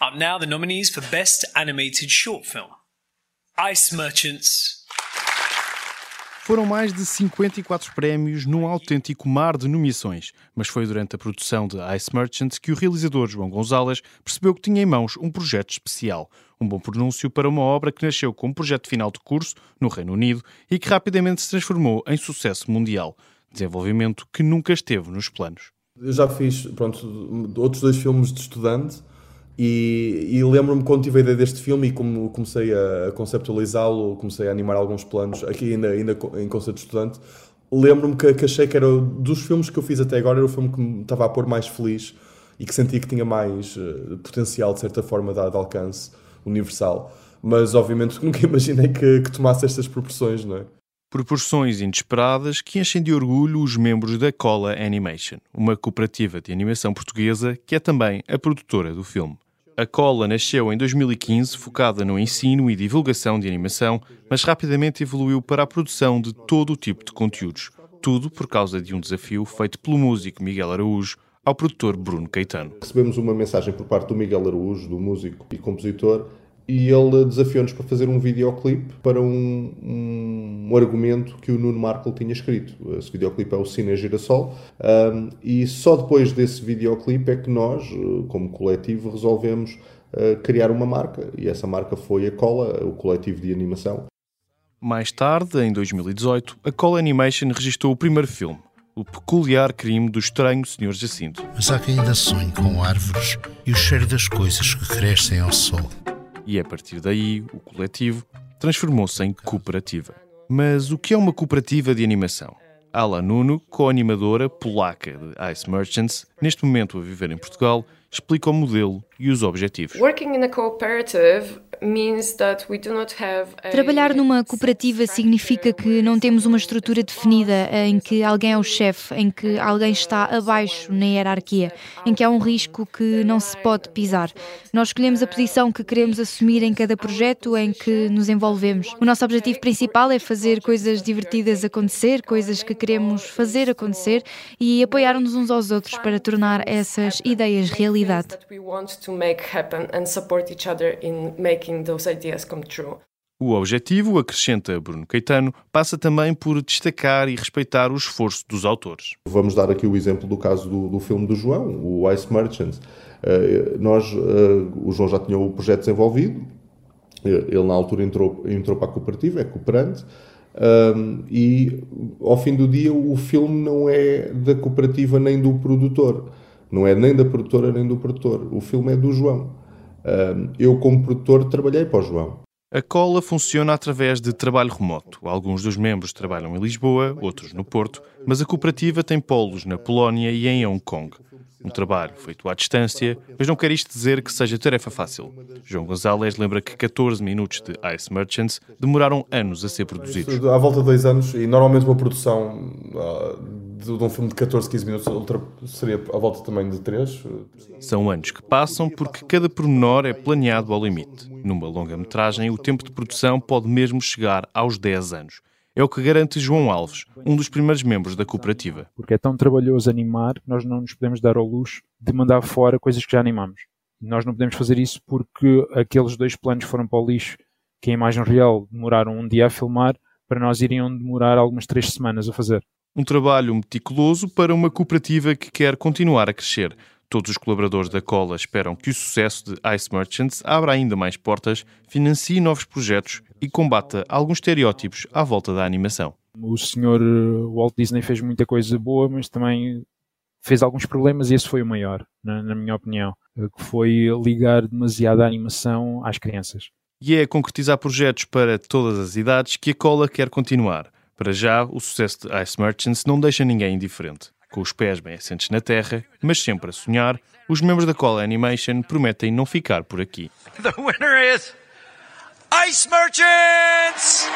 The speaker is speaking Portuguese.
Up now, the nominees for Best Animated Short Film Ice Merchants. Foram mais de 54 prémios num autêntico mar de nomeações, mas foi durante a produção de Ice Merchants que o realizador João Gonzalez percebeu que tinha em mãos um projeto especial, um bom pronúncio para uma obra que nasceu como projeto final de curso no Reino Unido e que rapidamente se transformou em sucesso mundial, desenvolvimento que nunca esteve nos planos. Eu já fiz pronto, outros dois filmes de estudante e, e lembro-me quando tive a ideia deste filme e como comecei a conceptualizá-lo, comecei a animar alguns planos, aqui ainda, ainda em conceito de estudante, lembro-me que, que, achei que era dos filmes que eu fiz até agora, era o filme que me estava a pôr mais feliz e que sentia que tinha mais uh, potencial, de certa forma, de, de, alcance universal. Mas, obviamente, nunca imaginei que, que tomasse estas proporções, não é? proporções inesperadas que enchem de orgulho os membros da Cola Animation, uma cooperativa de animação portuguesa que é também a produtora do filme. A Cola nasceu em 2015 focada no ensino e divulgação de animação, mas rapidamente evoluiu para a produção de todo o tipo de conteúdos. Tudo por causa de um desafio feito pelo músico Miguel Araújo ao produtor Bruno Caetano. Recebemos uma mensagem por parte do Miguel Araújo, do músico e compositor, e ele desafiou-nos para fazer um videoclipe para um, um, um, argumento que o Nuno Markle tinha escrito. Esse videoclipe é o Cine Girassol um, e só depois desse videoclipe é que nós, como coletivo, resolvemos uh, criar uma marca e essa marca foi a Cola, o coletivo de animação. Mais tarde, em 2018, a Cola Animation registrou o primeiro filme, O Peculiar Crime do Estranho Senhor Jacinto. Mas há quem ainda sonhe com árvores e o cheiro das coisas que crescem ao sol e a partir daí o coletivo transformou-se em cooperativa. Mas o que é uma cooperativa de animação? Ala Nuno, co-animadora polaca de Ice Merchants, neste momento a viver em Portugal, explica o modelo e os objetivos. Working in a cooperative Trabalhar numa cooperativa significa que não temos uma estrutura definida em que alguém é o chefe, em que alguém está abaixo na hierarquia, em que há um risco que não se pode pisar. Nós escolhemos a posição que queremos assumir em cada projeto em que nos envolvemos. O nosso objetivo principal é fazer coisas divertidas acontecer, coisas que queremos fazer acontecer e apoiar-nos uns aos outros para tornar essas ideias realidade making those ideas come true. O objetivo, acrescenta Bruno Caetano, passa também por destacar e respeitar o esforço dos autores. Vamos dar aqui o exemplo do caso do, do filme do João, o Ice Merchant. Uh, nós, uh, o João já tinha o projeto desenvolvido, ele na altura entrou, entrou para a cooperativa, é cooperante, um, e ao fim do dia o filme não é da cooperativa nem do produtor. Não é nem da produtora nem do produtor. O filme é do João eu, como produtor, trabalhei para o João. A cola funciona através de trabalho remoto. Alguns dos membros trabalham em Lisboa, outros no Porto, mas a cooperativa tem polos na Polónia e em Hong Kong. Um trabalho feito à distância, mas não quer isto dizer que seja tarefa fácil. João Gonzalez lembra que 14 minutos de Ice Merchants demoraram anos a ser produzidos. À volta de dois anos, e normalmente uma produção uh, de, de, um filme de 14, 15 minutos outra seria à volta também de 3. São anos que passam porque cada pormenor é planeado ao limite. Numa longa-metragem, o tempo de produção pode mesmo chegar aos 10 anos. É o que garante João Alves, um dos primeiros membros da cooperativa. Porque é tão trabalhoso animar que nós não nos podemos dar ao luxo de mandar fora coisas que já animamos. Nós não podemos fazer isso porque aqueles dois planos foram para o lixo que a imagem real demoraram um dia a filmar, para nós iriam demorar algumas três semanas a fazer. Um trabalho meticuloso para uma cooperativa que quer continuar a crescer. Todos os colaboradores da Cola esperam que o sucesso de Ice Merchants abra ainda mais portas, financie novos projetos e combata alguns estereótipos à volta da animação. O senhor eh, Walt Disney fez muita coisa boa, mas também fez alguns problemas e esse foi o maior, na, na minha opinião, eh, que foi ligar demasiado a animação às crianças. E é concretizar projetos para todas as idades que a Cola quer continuar. Para já, o sucesso de Ice Merchants não deixa ninguém indiferente com os pés bem assentes na terra, mas sempre a sonhar, os membros da Cola Animation prometem não ficar por aqui. The winner is Ice Merchants!